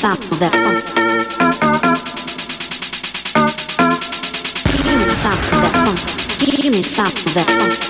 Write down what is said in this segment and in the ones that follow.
sample that funk. Give me sample that funk. Give me sample that funk.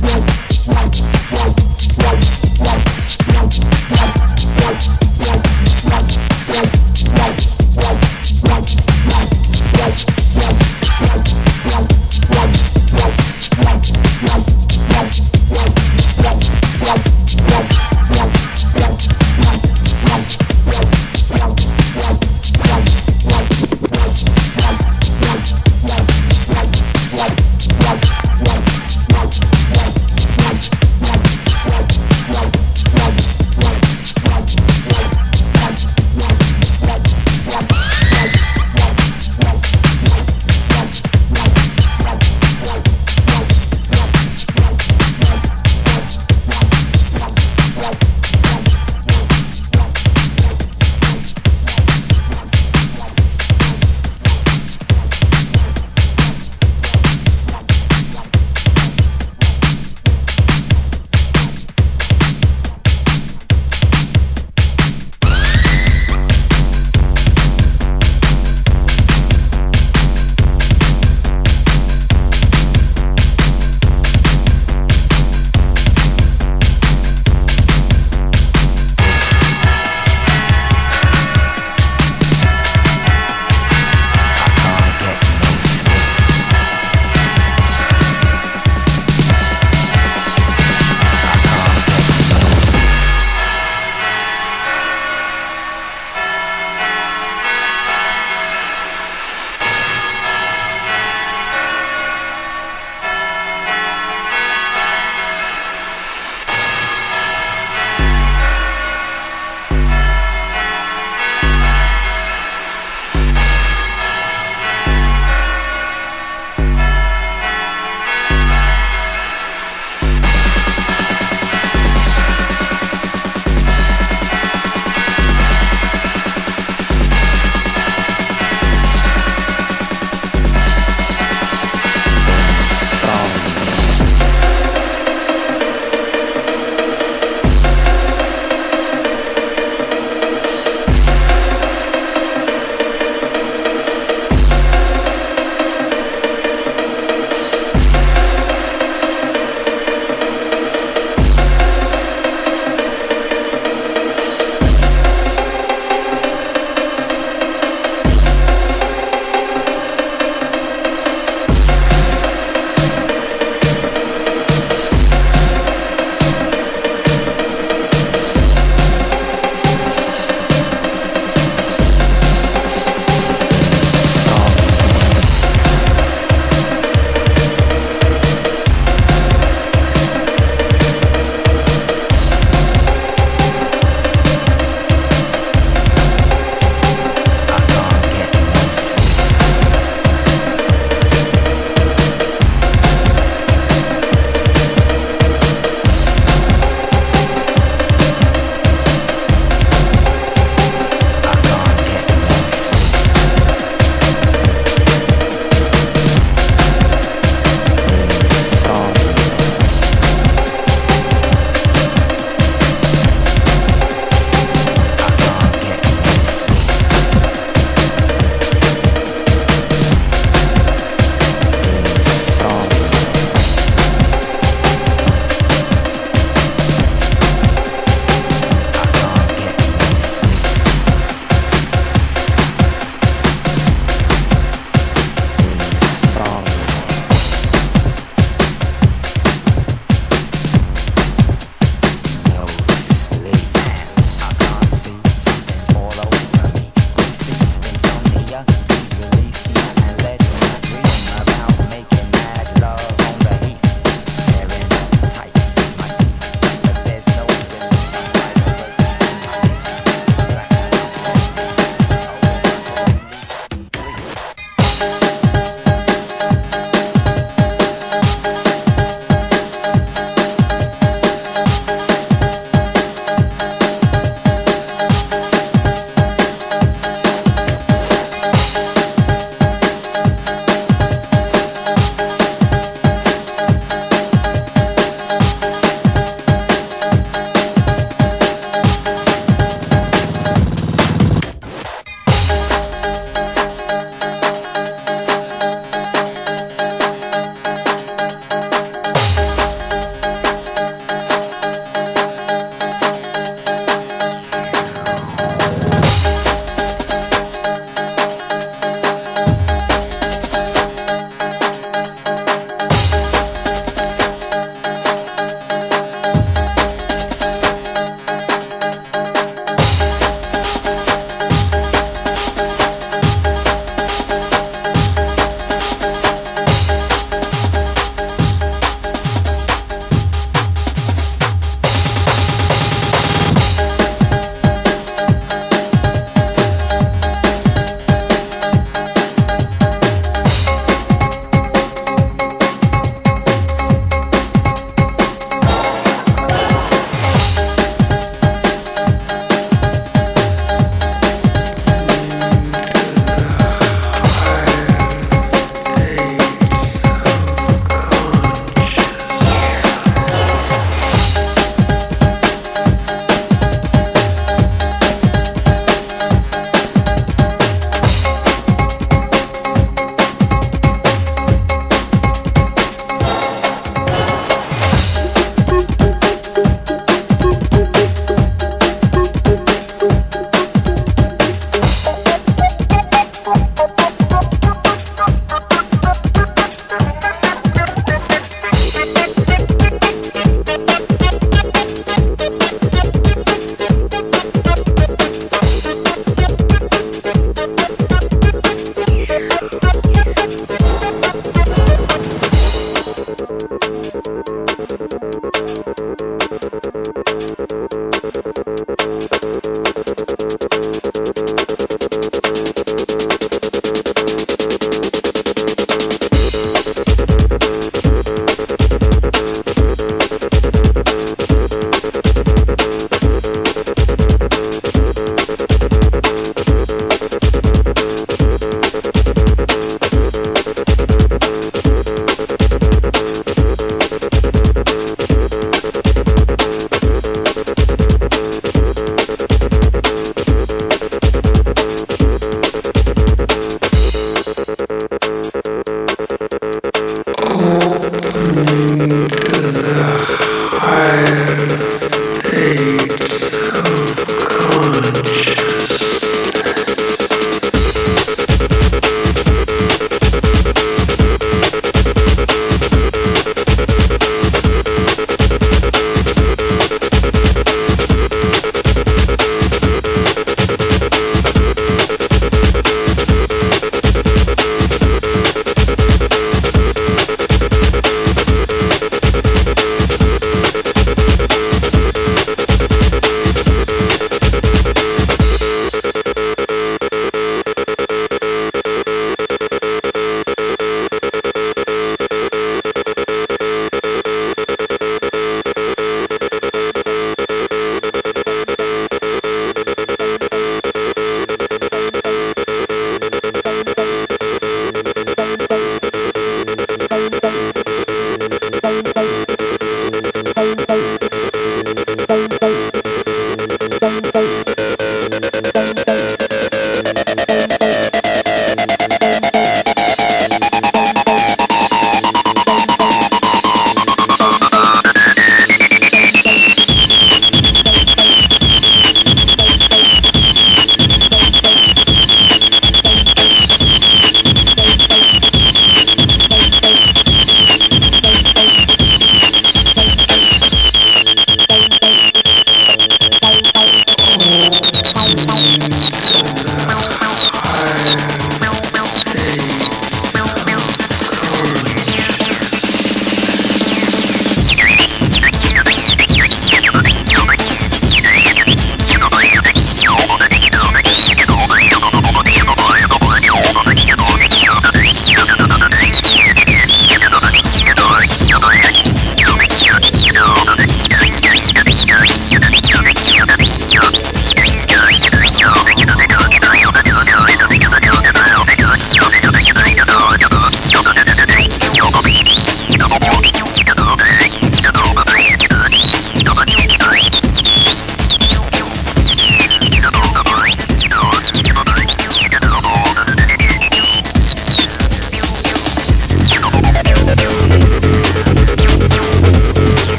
Right,